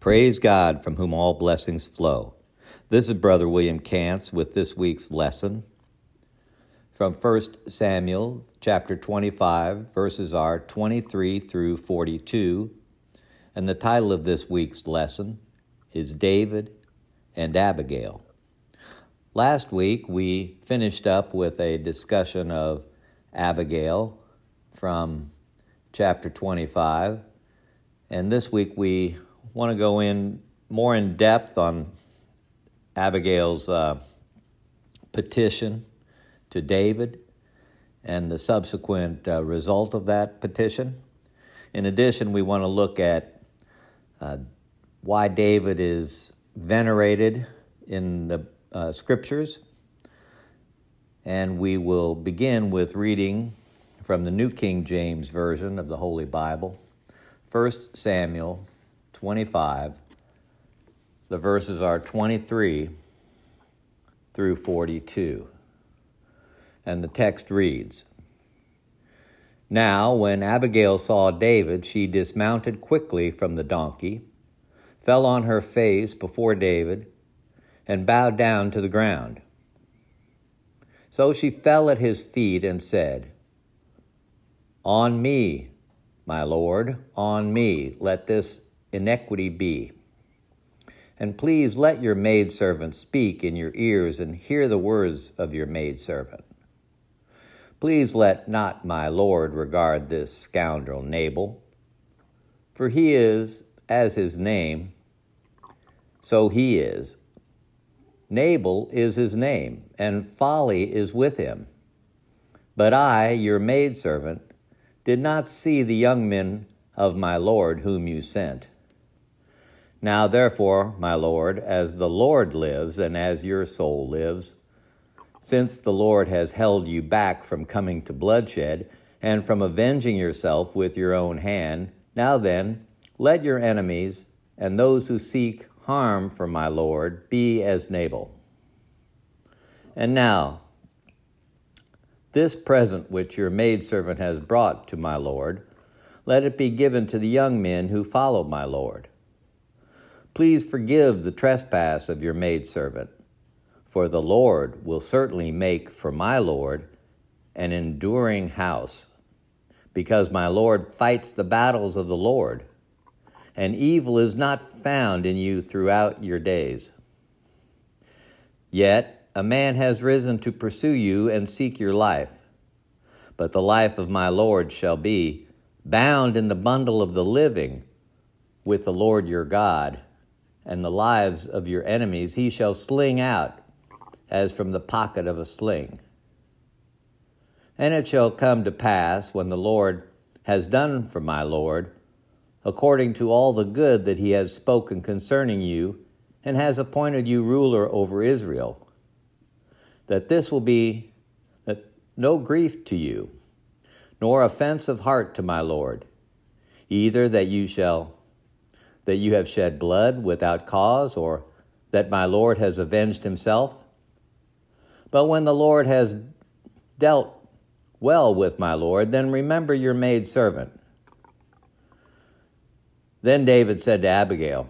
Praise God from whom all blessings flow. This is Brother William Kantz with this week's lesson from 1 Samuel chapter 25, verses are 23 through 42. And the title of this week's lesson is David and Abigail. Last week we finished up with a discussion of Abigail from chapter 25. And this week we want to go in more in depth on Abigail's uh, petition to David and the subsequent uh, result of that petition. In addition, we want to look at uh, why David is venerated in the uh, scriptures. And we will begin with reading from the New King James Version of the Holy Bible, 1 Samuel 25. The verses are 23 through 42. And the text reads Now, when Abigail saw David, she dismounted quickly from the donkey, fell on her face before David, and bowed down to the ground. So she fell at his feet and said, On me, my Lord, on me, let this iniquity be. And please let your maidservant speak in your ears and hear the words of your maidservant. Please let not my Lord regard this scoundrel Nabal, for he is, as his name, so he is. Nabal is his name, and folly is with him. But I, your maidservant, did not see the young men of my Lord whom you sent. Now, therefore, my Lord, as the Lord lives and as your soul lives, since the Lord has held you back from coming to bloodshed and from avenging yourself with your own hand, now then, let your enemies and those who seek harm for my Lord be as Nabal. And now, this present which your maidservant has brought to my Lord, let it be given to the young men who follow my Lord Please forgive the trespass of your maidservant, for the Lord will certainly make for my Lord an enduring house, because my Lord fights the battles of the Lord, and evil is not found in you throughout your days. Yet a man has risen to pursue you and seek your life, but the life of my Lord shall be bound in the bundle of the living with the Lord your God and the lives of your enemies he shall sling out as from the pocket of a sling. And it shall come to pass when the Lord has done for my Lord, according to all the good that he has spoken concerning you, and has appointed you ruler over Israel, that this will be no grief to you, nor offense of heart to my Lord, either that you shall that you have shed blood without cause, or that my Lord has avenged himself. But when the Lord has dealt well with my Lord, then remember your maidservant. Then David said to Abigail,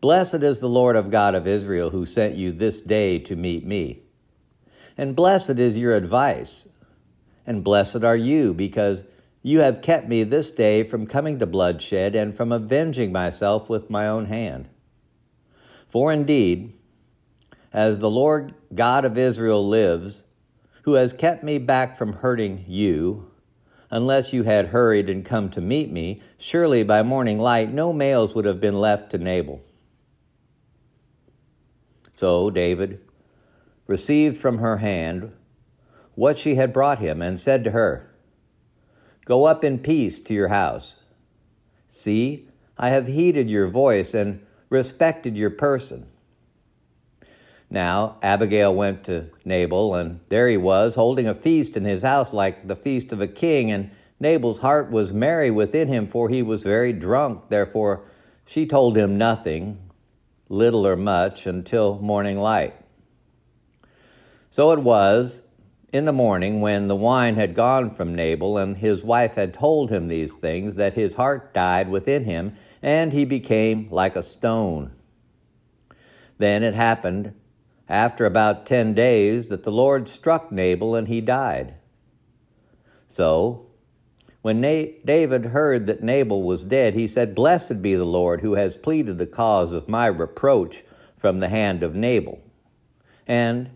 Blessed is the Lord of God of Israel who sent you this day to meet me. And blessed is your advice, and blessed are you, because you have kept me this day from coming to bloodshed and from avenging myself with my own hand. For indeed, as the Lord God of Israel lives, who has kept me back from hurting you, unless you had hurried and come to meet me, surely by morning light no males would have been left to Nabal. So David received from her hand what she had brought him and said to her, Go up in peace to your house. See, I have heeded your voice and respected your person. Now Abigail went to Nabal, and there he was, holding a feast in his house like the feast of a king. And Nabal's heart was merry within him, for he was very drunk. Therefore she told him nothing, little or much, until morning light. So it was in the morning, when the wine had gone from Nabal, and his wife had told him these things, that his heart died within him, and he became like a stone. Then it happened, after about ten days, that the Lord struck Nabal and he died. So, when David heard that Nabal was dead, he said, Blessed be the Lord who has pleaded the cause of my reproach from the hand of Nabal, and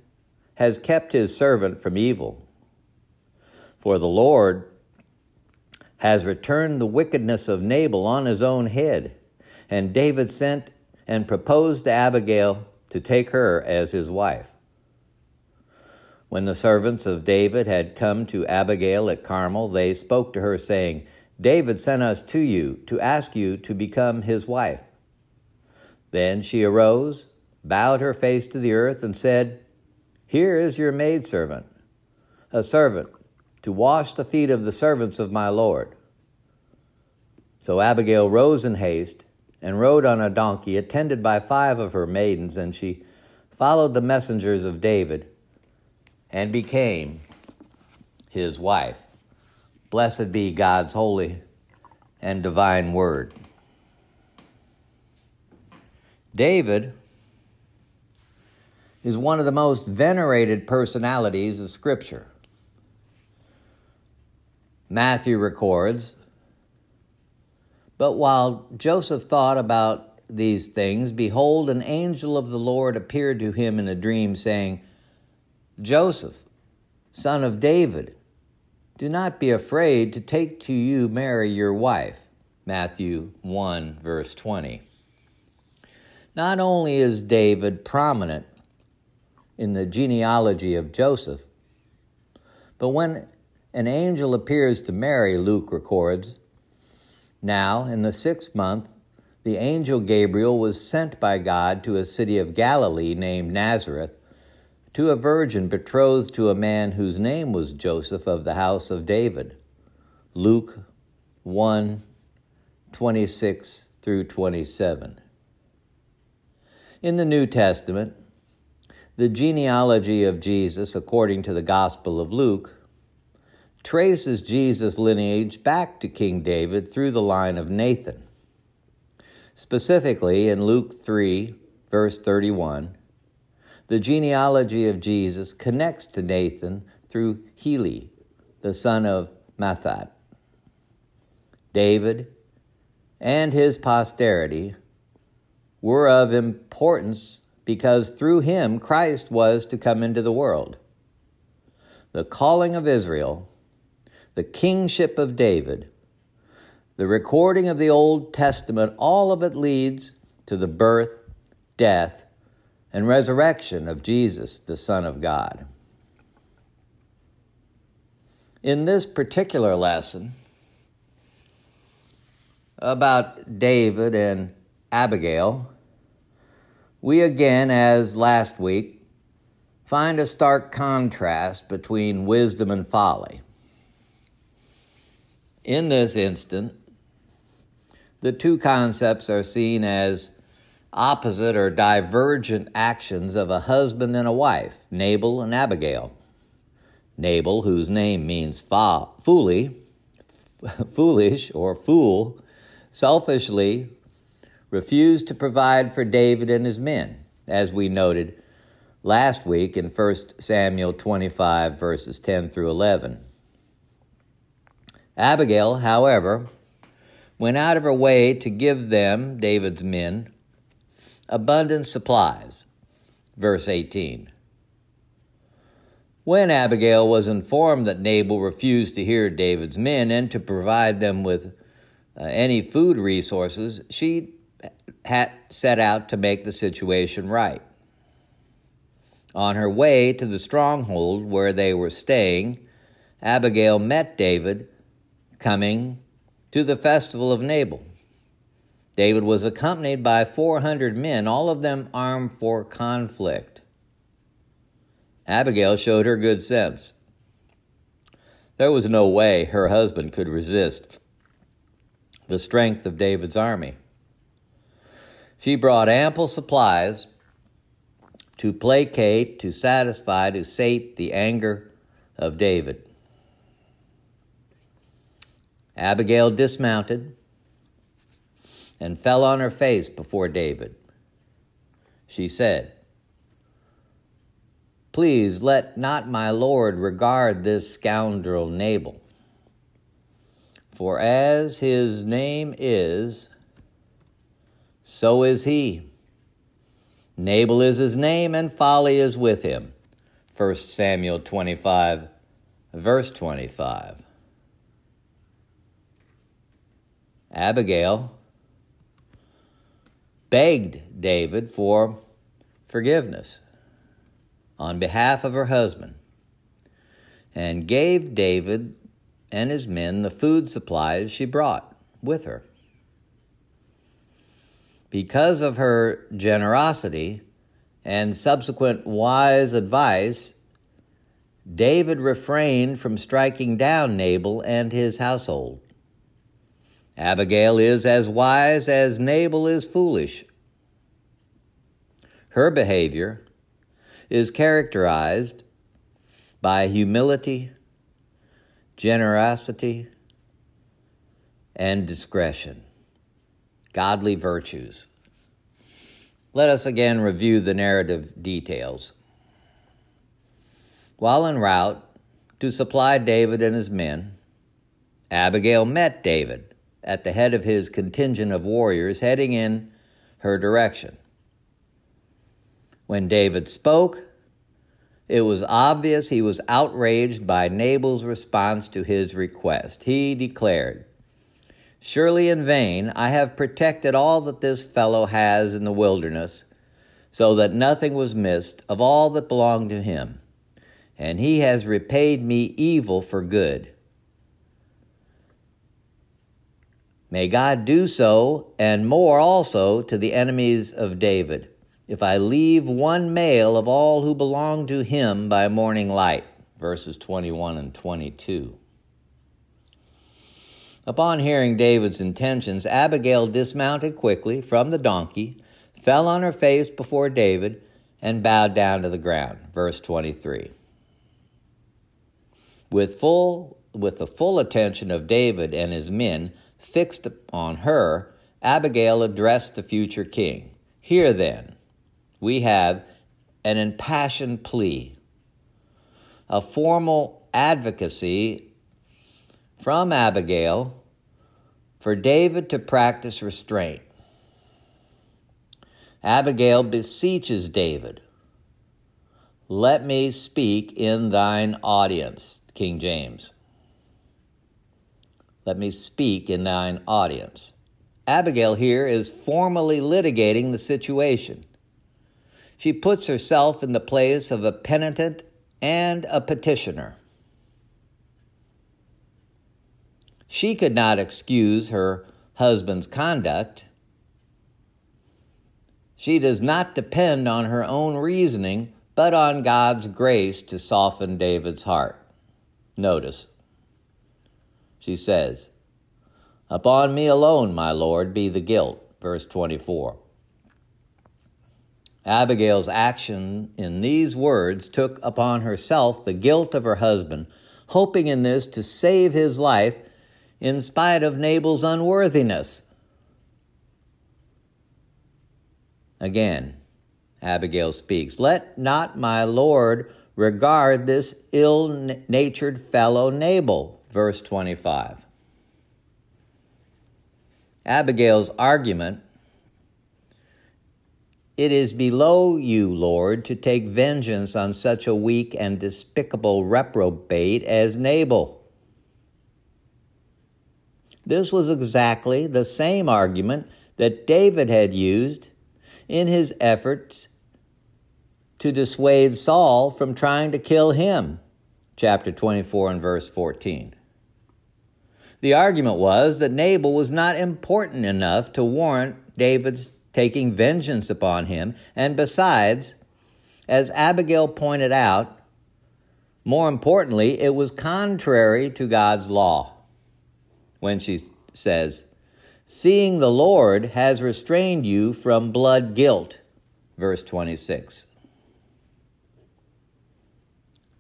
has kept his servant from evil. For the Lord has returned the wickedness of Nabal on his own head. And David sent and proposed to Abigail to take her as his wife. When the servants of David had come to Abigail at Carmel, they spoke to her, saying, David sent us to you to ask you to become his wife. Then she arose, bowed her face to the earth, and said, Here is your maidservant, a servant, to wash the feet of the servants of my Lord. So Abigail rose in haste and rode on a donkey, attended by five of her maidens, and she followed the messengers of David and became his wife. Blessed be God's holy and divine word. David is one of the most venerated personalities of Scripture. Matthew records, but while Joseph thought about these things, behold, an angel of the Lord appeared to him in a dream, saying, Joseph, son of David, do not be afraid to take to you Mary your wife. Matthew 1, verse 20. Not only is David prominent in the genealogy of Joseph, but when an angel appears to Mary, Luke records, now in the sixth month, the angel Gabriel was sent by God to a city of Galilee named Nazareth to a virgin betrothed to a man whose name was Joseph of the house of David. Luke 1 26 through 27. In the New Testament, the genealogy of Jesus, according to the Gospel of Luke, traces Jesus' lineage back to King David through the line of Nathan. Specifically, in Luke 3, verse 31, the genealogy of Jesus connects to Nathan through Heli, the son of Matthat. David and his posterity were of importance because through him Christ was to come into the world. The calling of Israel, the kingship of David, the recording of the Old Testament, all of it leads to the birth, death, and resurrection of Jesus, the Son of God. In this particular lesson about David and Abigail, we again, as last week, find a stark contrast between wisdom and folly. In this instant, the two concepts are seen as opposite or divergent actions of a husband and a wife, Nabal and Abigail. Nabal, whose name means foolish or fool, selfishly refused to provide for David and his men, as we noted last week in 1 Samuel 25, verses 10 through 11. Abigail, however, went out of her way to give them, David's men, abundant supplies. Verse 18. When Abigail was informed that Nabal refused to hear David's men and to provide them with uh, any food resources, she had set out to make the situation right. On her way to the stronghold where they were staying, Abigail met David coming to the festival of Nabal. David was accompanied by 400 men, all of them armed for conflict. Abigail showed her good sense. There was no way her husband could resist the strength of David's army. She brought ample supplies to placate, to satisfy, to sate the anger of David. Abigail dismounted and fell on her face before David. She said, Please let not my Lord regard this scoundrel Nabal. For as his name is, so is he. Nabal is his name, and folly is with him. 1 Samuel 25, verse 25. Abigail begged David for forgiveness on behalf of her husband and gave David and his men the food supplies she brought with her. Because of her generosity and subsequent wise advice, David refrained from striking down Nabal and his household. Abigail is as wise as Nabal is foolish. Her behavior is characterized by humility, generosity, and discretion, godly virtues. Let us again review the narrative details. While en route to supply David and his men, Abigail met David at the head of his contingent of warriors heading in her direction. When David spoke, it was obvious he was outraged by Nabal's response to his request. He declared, Surely in vain I have protected all that this fellow has in the wilderness, so that nothing was missed of all that belonged to him, and he has repaid me evil for good. May God do so, and more also, to the enemies of David if I leave one male of all who belong to him by morning light. Verses 21 and 22. Upon hearing David's intentions, Abigail dismounted quickly from the donkey, fell on her face before David, and bowed down to the ground. Verse 23. With full with the full attention of David and his men fixed on her, Abigail addressed the future king. Here then, we have an impassioned plea, a formal advocacy from Abigail for David to practice restraint. Abigail beseeches David, Let me speak in thine audience, King James. Let me speak in thine audience. Abigail here is formally litigating the situation. She puts herself in the place of a penitent and a petitioner. She could not excuse her husband's conduct. She does not depend on her own reasoning, but on God's grace to soften David's heart. Notice, she says, Upon me alone, my Lord, be the guilt. Verse 24. Abigail's action in these words took upon herself the guilt of her husband, hoping in this to save his life in spite of Nabal's unworthiness. Again, Abigail speaks Let not my Lord regard this ill natured fellow Nabal. Verse 25. Abigail's argument it is below you, Lord, to take vengeance on such a weak and despicable reprobate as Nabal. This was exactly the same argument that David had used in his efforts to dissuade Saul from trying to kill him. Chapter 24 and verse 14. The argument was that Nabal was not important enough to warrant David's taking vengeance upon him. And besides, as Abigail pointed out, more importantly, it was contrary to God's law when she says, Seeing the Lord has restrained you from blood guilt. Verse 26.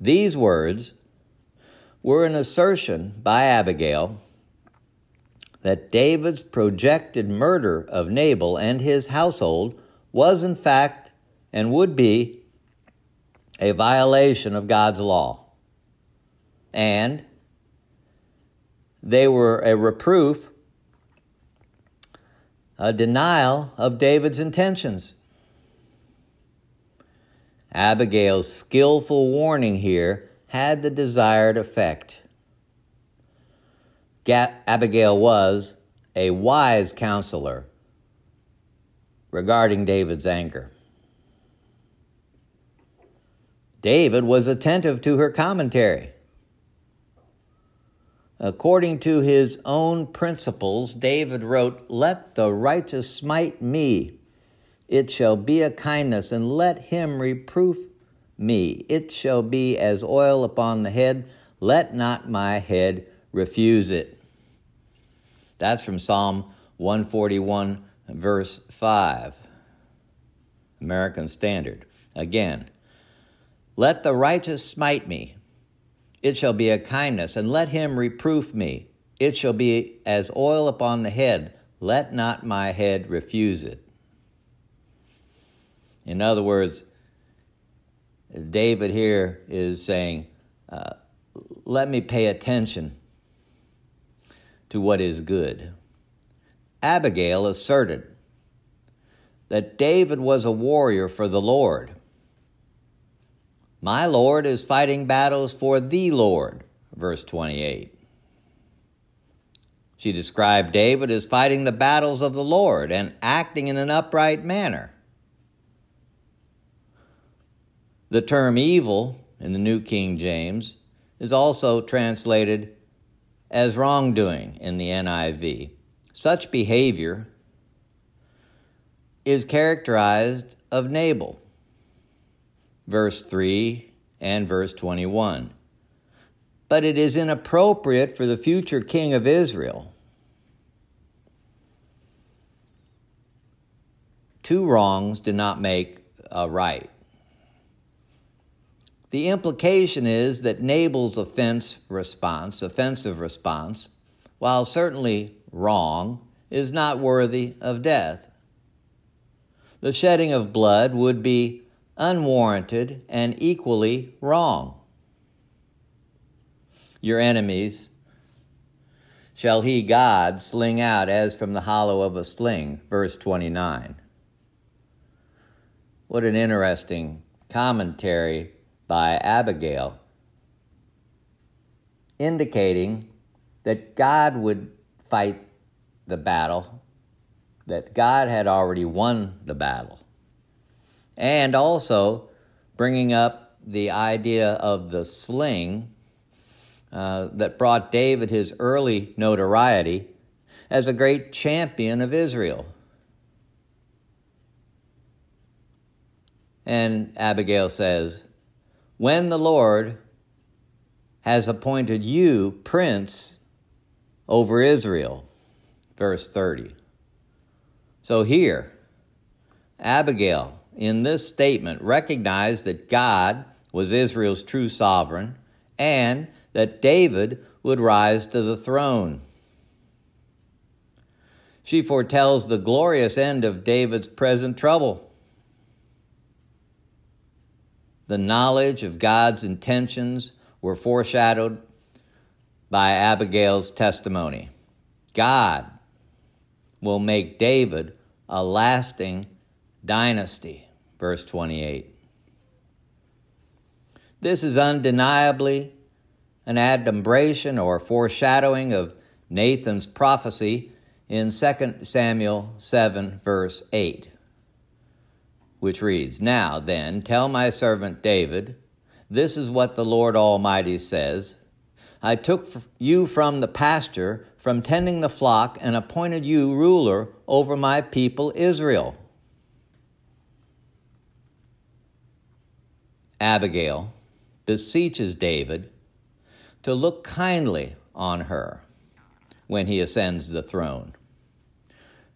These words were an assertion by Abigail that David's projected murder of Nabal and his household was, in fact, and would be a violation of God's law. And they were a reproof, a denial of David's intentions. Abigail's skillful warning here had the desired effect. Abigail was a wise counselor regarding David's anger. David was attentive to her commentary. According to his own principles, David wrote, Let the righteous smite me. It shall be a kindness, and let him reproof me. It shall be as oil upon the head. Let not my head refuse it. That's from Psalm 141, verse 5, American Standard. Again, let the righteous smite me. It shall be a kindness, and let him reproof me. It shall be as oil upon the head. Let not my head refuse it. In other words, David here is saying, uh, let me pay attention to what is good. Abigail asserted that David was a warrior for the Lord. My Lord is fighting battles for the Lord, verse 28. She described David as fighting the battles of the Lord and acting in an upright manner. The term evil in the New King James is also translated as wrongdoing in the NIV. Such behavior is characterized of Nabal, verse 3 and verse 21. But it is inappropriate for the future king of Israel. Two wrongs do not make a right. The implication is that Nabal's offense response, offensive response, while certainly wrong, is not worthy of death. The shedding of blood would be unwarranted and equally wrong. Your enemies shall he, God, sling out as from the hollow of a sling. Verse 29. What an interesting commentary by Abigail, indicating that God would fight the battle, that God had already won the battle, and also bringing up the idea of the sling uh, that brought David his early notoriety as a great champion of Israel. And Abigail says, when the Lord has appointed you prince over Israel. Verse 30. So here, Abigail, in this statement, recognized that God was Israel's true sovereign and that David would rise to the throne. She foretells the glorious end of David's present trouble the knowledge of God's intentions were foreshadowed by Abigail's testimony. God will make David a lasting dynasty. Verse 28. This is undeniably an adumbration or foreshadowing of Nathan's prophecy in 2 Samuel 7, verse 8 which reads Now then, tell my servant David, this is what the Lord Almighty says I took you from the pasture, from tending the flock, and appointed you ruler over my people Israel. Abigail beseeches David to look kindly on her when he ascends the throne.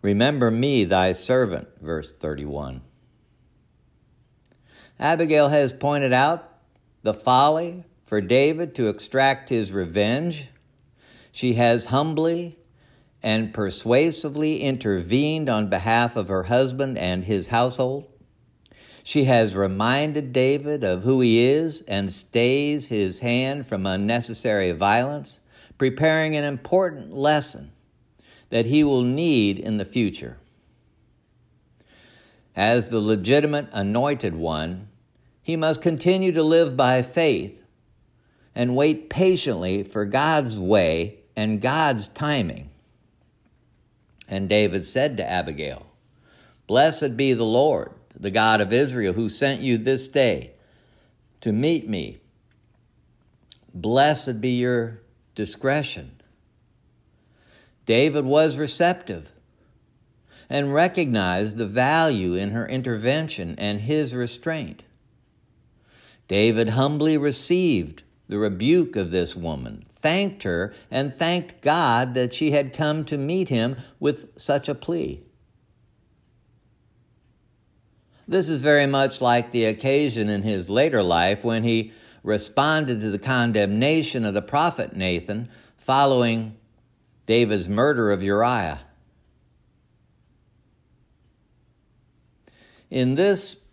Remember me, thy servant, verse 31. Abigail has pointed out the folly for David to extract his revenge. She has humbly and persuasively intervened on behalf of her husband and his household. She has reminded David of who he is and stays his hand from unnecessary violence, preparing an important lesson that he will need in the future. As the legitimate anointed one, he must continue to live by faith and wait patiently for God's way and God's timing. And David said to Abigail, Blessed be the Lord the God of Israel, who sent you this day to meet me. Blessed be your discretion. David was receptive and recognized the value in her intervention and his restraint. David humbly received the rebuke of this woman, thanked her, and thanked God that she had come to meet him with such a plea. This is very much like the occasion in his later life when he responded to the condemnation of the prophet Nathan following David's murder of Uriah. In this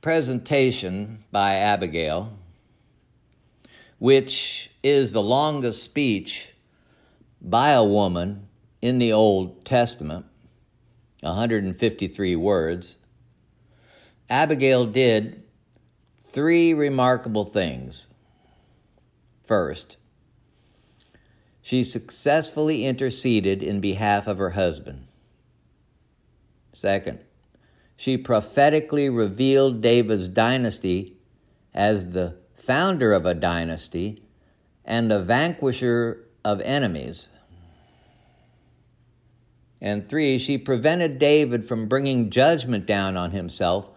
presentation by Abigail, which is the longest speech by a woman in the Old Testament, 153 words, Abigail did three remarkable things. First, she successfully interceded in behalf of her husband. Second, she prophetically revealed David's dynasty as the founder of a dynasty and the vanquisher of enemies. And three, she prevented David from bringing judgment down on himself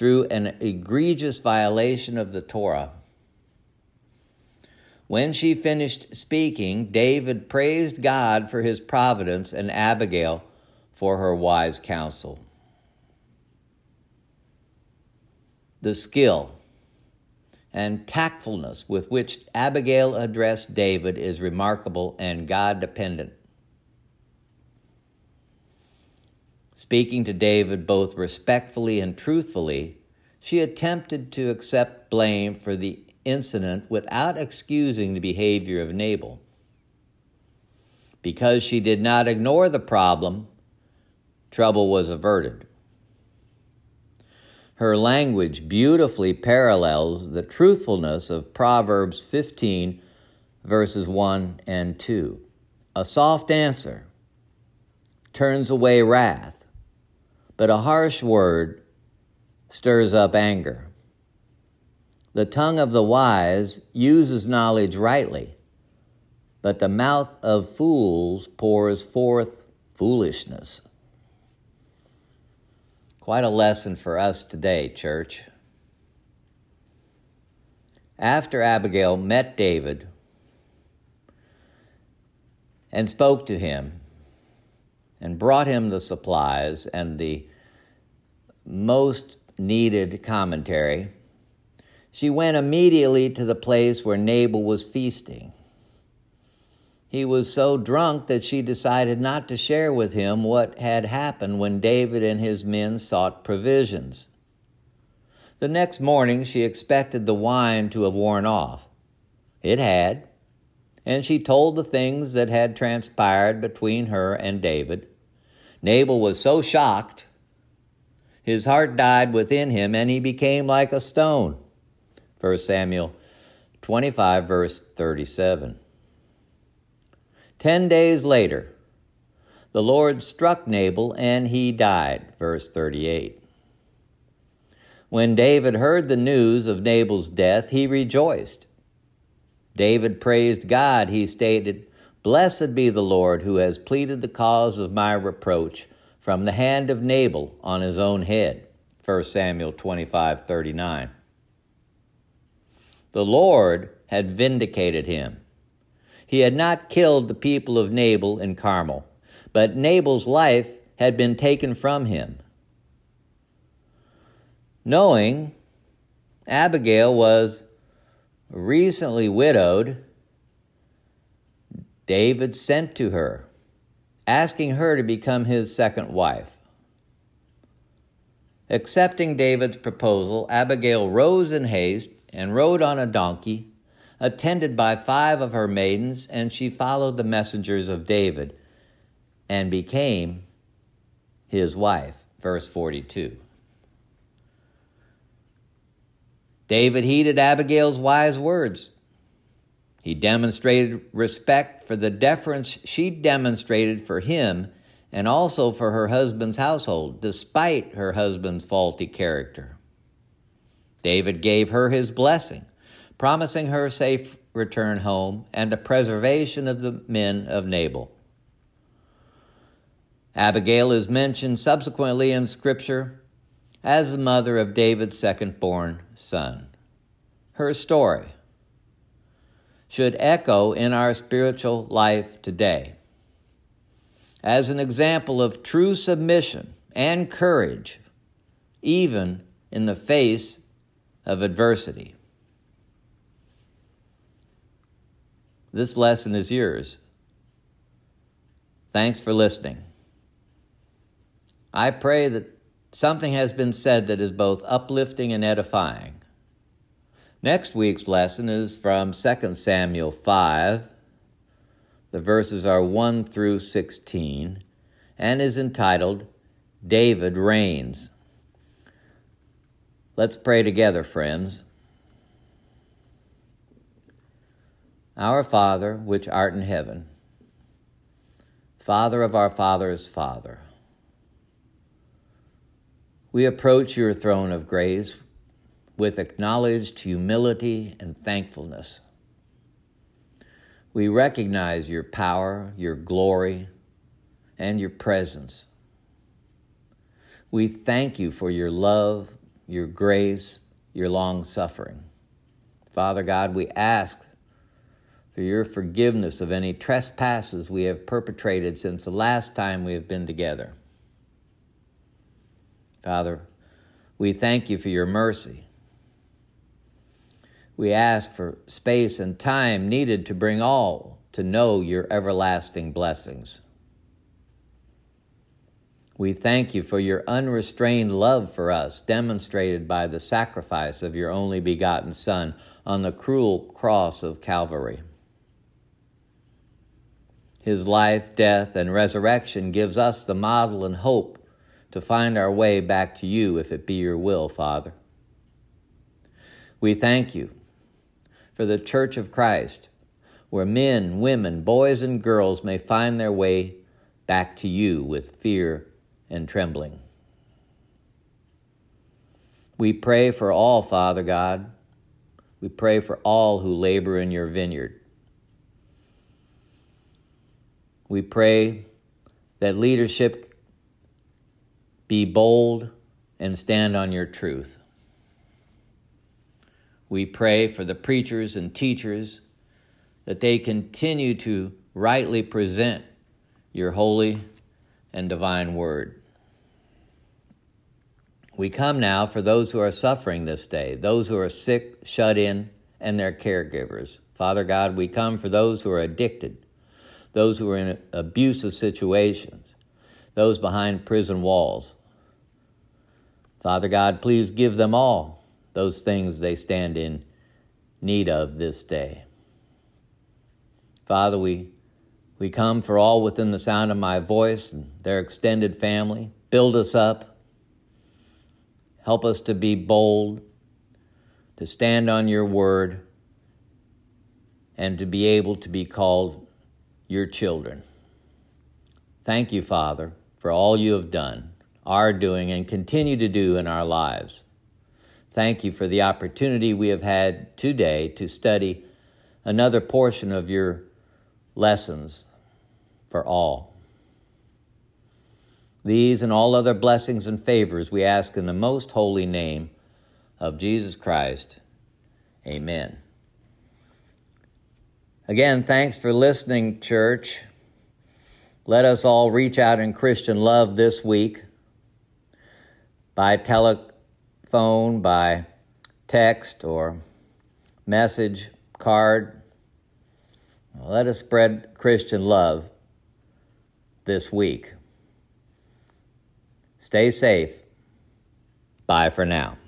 through an egregious violation of the Torah. When she finished speaking, David praised God for his providence and Abigail for her wise counsel. The skill and tactfulness with which Abigail addressed David is remarkable and God dependent. Speaking to David both respectfully and truthfully, she attempted to accept blame for the incident without excusing the behavior of Nabal. Because she did not ignore the problem, trouble was averted. Her language beautifully parallels the truthfulness of Proverbs 15, verses 1 and 2. A soft answer turns away wrath, but a harsh word stirs up anger. The tongue of the wise uses knowledge rightly, but the mouth of fools pours forth foolishness. Quite a lesson for us today, church. After Abigail met David and spoke to him and brought him the supplies and the most needed commentary, she went immediately to the place where Nabal was feasting. He was so drunk that she decided not to share with him what had happened when David and his men sought provisions. The next morning, she expected the wine to have worn off. It had, and she told the things that had transpired between her and David. Nabal was so shocked his heart died within him, and he became like a stone. 1 Samuel 25, verse 37. Ten days later, the Lord struck Nabal, and he died. Verse 38. When David heard the news of Nabal's death, he rejoiced. David praised God. He stated, Blessed be the Lord who has pleaded the cause of my reproach from the hand of Nabal on his own head. 1 Samuel 25 39. The Lord had vindicated him. He had not killed the people of Nabal in Carmel, but Nabal's life had been taken from him. Knowing Abigail was recently widowed, David sent to her asking her to become his second wife. Accepting David's proposal, Abigail rose in haste and rode on a donkey, attended by five of her maidens, and she followed the messengers of David and became his wife. Verse 42. David heeded Abigail's wise words. He demonstrated respect for the deference she demonstrated for him and also for her husband's household, despite her husband's faulty character. David gave her his blessing, promising her a safe return home and the preservation of the men of Nabal. Abigail is mentioned subsequently in Scripture as the mother of David's second born son. Her story should echo in our spiritual life today as an example of true submission and courage, even in the face of adversity. This lesson is yours. Thanks for listening. I pray that something has been said that is both uplifting and edifying. Next week's lesson is from 2 Samuel 5. The verses are 1 through 16 and is entitled David Reigns. Let's pray together, friends. Our Father, which art in heaven, Father of our Father's Father, we approach your throne of grace with acknowledged humility and thankfulness. We recognize your power, your glory, and your presence. We thank you for your love, your grace, your long suffering. Father God, we ask for your forgiveness of any trespasses we have perpetrated since the last time we have been together. Father, we thank you for your mercy. We ask for space and time needed to bring all to know your everlasting blessings. We thank you for your unrestrained love for us, demonstrated by the sacrifice of your only begotten Son on the cruel cross of Calvary. His life, death, and resurrection gives us the model and hope to find our way back to you if it be your will, Father. We thank you for the Church of Christ, where men, women, boys, and girls may find their way back to you with fear and trembling. We pray for all, Father God. We pray for all who labor in your vineyard. We pray that leadership be bold and stand on your truth. We pray for the preachers and teachers that they continue to rightly present your holy and divine word. We come now for those who are suffering this day, those who are sick, shut in, and their caregivers. Father God, we come for those who are addicted, those who are in abusive situations, those behind prison walls, Father God, please give them all those things they stand in need of this day. Father, we, we come for all within the sound of my voice and their extended family. Build us up. Help us to be bold, to stand on your word, and to be able to be called your children. Thank you, Father, for all you have done are doing, and continue to do in our lives. Thank you for the opportunity we have had today to study another portion of your lessons for all. These and all other blessings and favors we ask in the most holy name of Jesus Christ. Amen. Again, thanks for listening, church. Let us all reach out in Christian love this week by telephone, by text, or message, card. Let us spread Christian love this week. Stay safe. Bye for now.